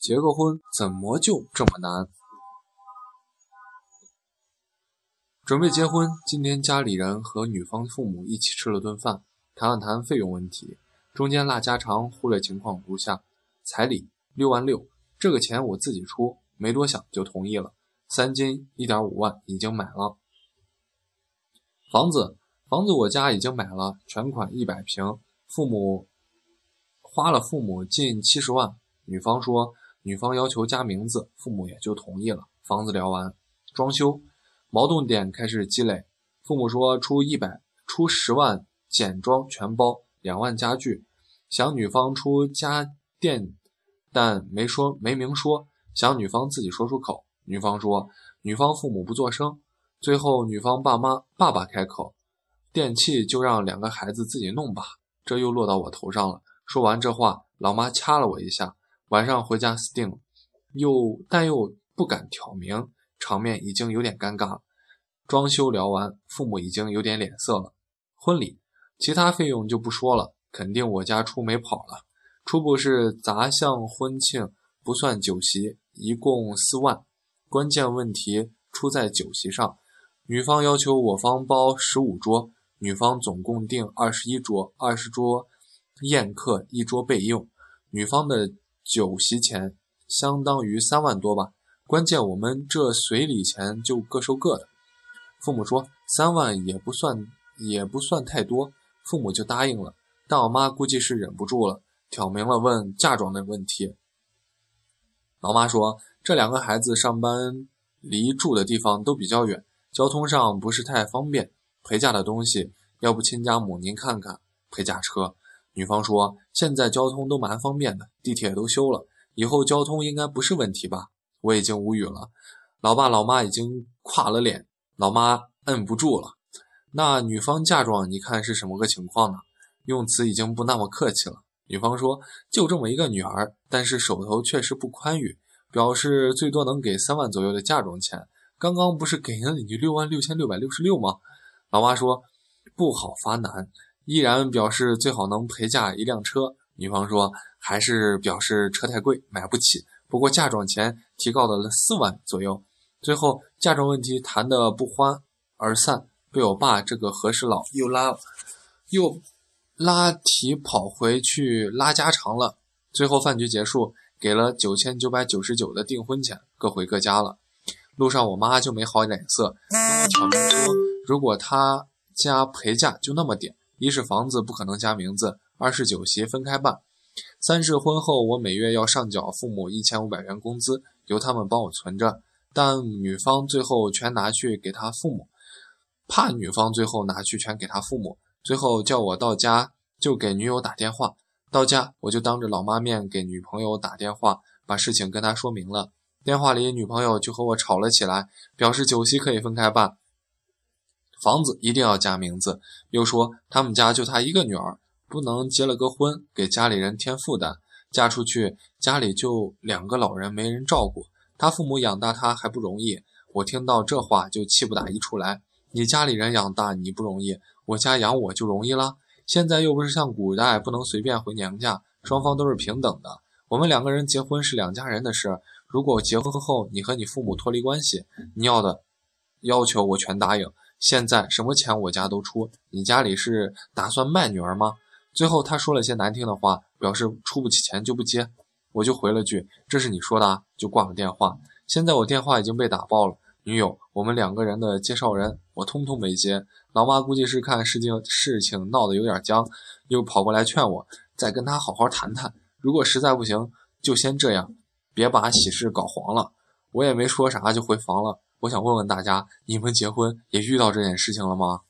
结个婚怎么就这么难？准备结婚，今天家里人和女方父母一起吃了顿饭，谈了谈费用问题。中间拉家常，忽略情况如下：彩礼六万六，这个钱我自己出，没多想就同意了。三金一点五万已经买了。房子，房子我家已经买了，全款一百平，父母花了父母近七十万。女方说，女方要求加名字，父母也就同意了。房子聊完，装修。矛盾点开始积累，父母说出一百出十万简装全包，两万家具，想女方出家电，但没说没明说，想女方自己说出口。女方说女方父母不作声，最后女方爸妈爸爸开口，电器就让两个孩子自己弄吧。这又落到我头上了。说完这话，老妈掐了我一下，晚上回家死定了，又但又不敢挑明。场面已经有点尴尬。装修聊完，父母已经有点脸色了。婚礼，其他费用就不说了，肯定我家出没跑了。初步是杂项婚庆，不算酒席，一共四万。关键问题出在酒席上，女方要求我方包十五桌，女方总共订二十一桌，二十桌宴客，一桌备用。女方的酒席钱相当于三万多吧。关键我们这随礼钱就各收各的，父母说三万也不算也不算太多，父母就答应了。但我妈估计是忍不住了，挑明了问嫁妆的问题。老妈说这两个孩子上班离住的地方都比较远，交通上不是太方便，陪嫁的东西要不亲家母您看看陪嫁车。女方说现在交通都蛮方便的，地铁都修了，以后交通应该不是问题吧。我已经无语了，老爸老妈已经垮了脸，老妈摁不住了。那女方嫁妆，你看是什么个情况呢？用词已经不那么客气了。女方说：“就这么一个女儿，但是手头确实不宽裕，表示最多能给三万左右的嫁妆钱。刚刚不是给了你六万六千六百六十六吗？”老妈说：“不好发难，依然表示最好能陪嫁一辆车。”女方说：“还是表示车太贵，买不起。”不过嫁妆钱提高到了四万左右，最后嫁妆问题谈的不欢而散，被我爸这个和事佬又拉又拉提跑回去拉家常了。最后饭局结束，给了九千九百九十九的订婚钱，各回各家了。路上我妈就没好脸色，跟我挑明说，如果他家陪嫁就那么点，一是房子不可能加名字，二是酒席分开办。三是婚后，我每月要上缴父母一千五百元工资，由他们帮我存着。但女方最后全拿去给他父母，怕女方最后拿去全给他父母，最后叫我到家就给女友打电话。到家我就当着老妈面给女朋友打电话，把事情跟她说明了。电话里女朋友就和我吵了起来，表示酒席可以分开办，房子一定要加名字，又说他们家就她一个女儿。不能结了个婚给家里人添负担，嫁出去家里就两个老人没人照顾，他父母养大他还不容易。我听到这话就气不打一处来。你家里人养大你不容易，我家养我就容易了。现在又不是像古代不能随便回娘家，双方都是平等的。我们两个人结婚是两家人的事，如果结婚后你和你父母脱离关系，你要的要求我全答应。现在什么钱我家都出，你家里是打算卖女儿吗？最后他说了些难听的话，表示出不起钱就不接，我就回了句：“这是你说的啊。”就挂了电话。现在我电话已经被打爆了，女友，我们两个人的介绍人，我通通没接。老妈估计是看事情事情闹得有点僵，又跑过来劝我再跟他好好谈谈。如果实在不行，就先这样，别把喜事搞黄了。我也没说啥就回房了。我想问问大家，你们结婚也遇到这件事情了吗？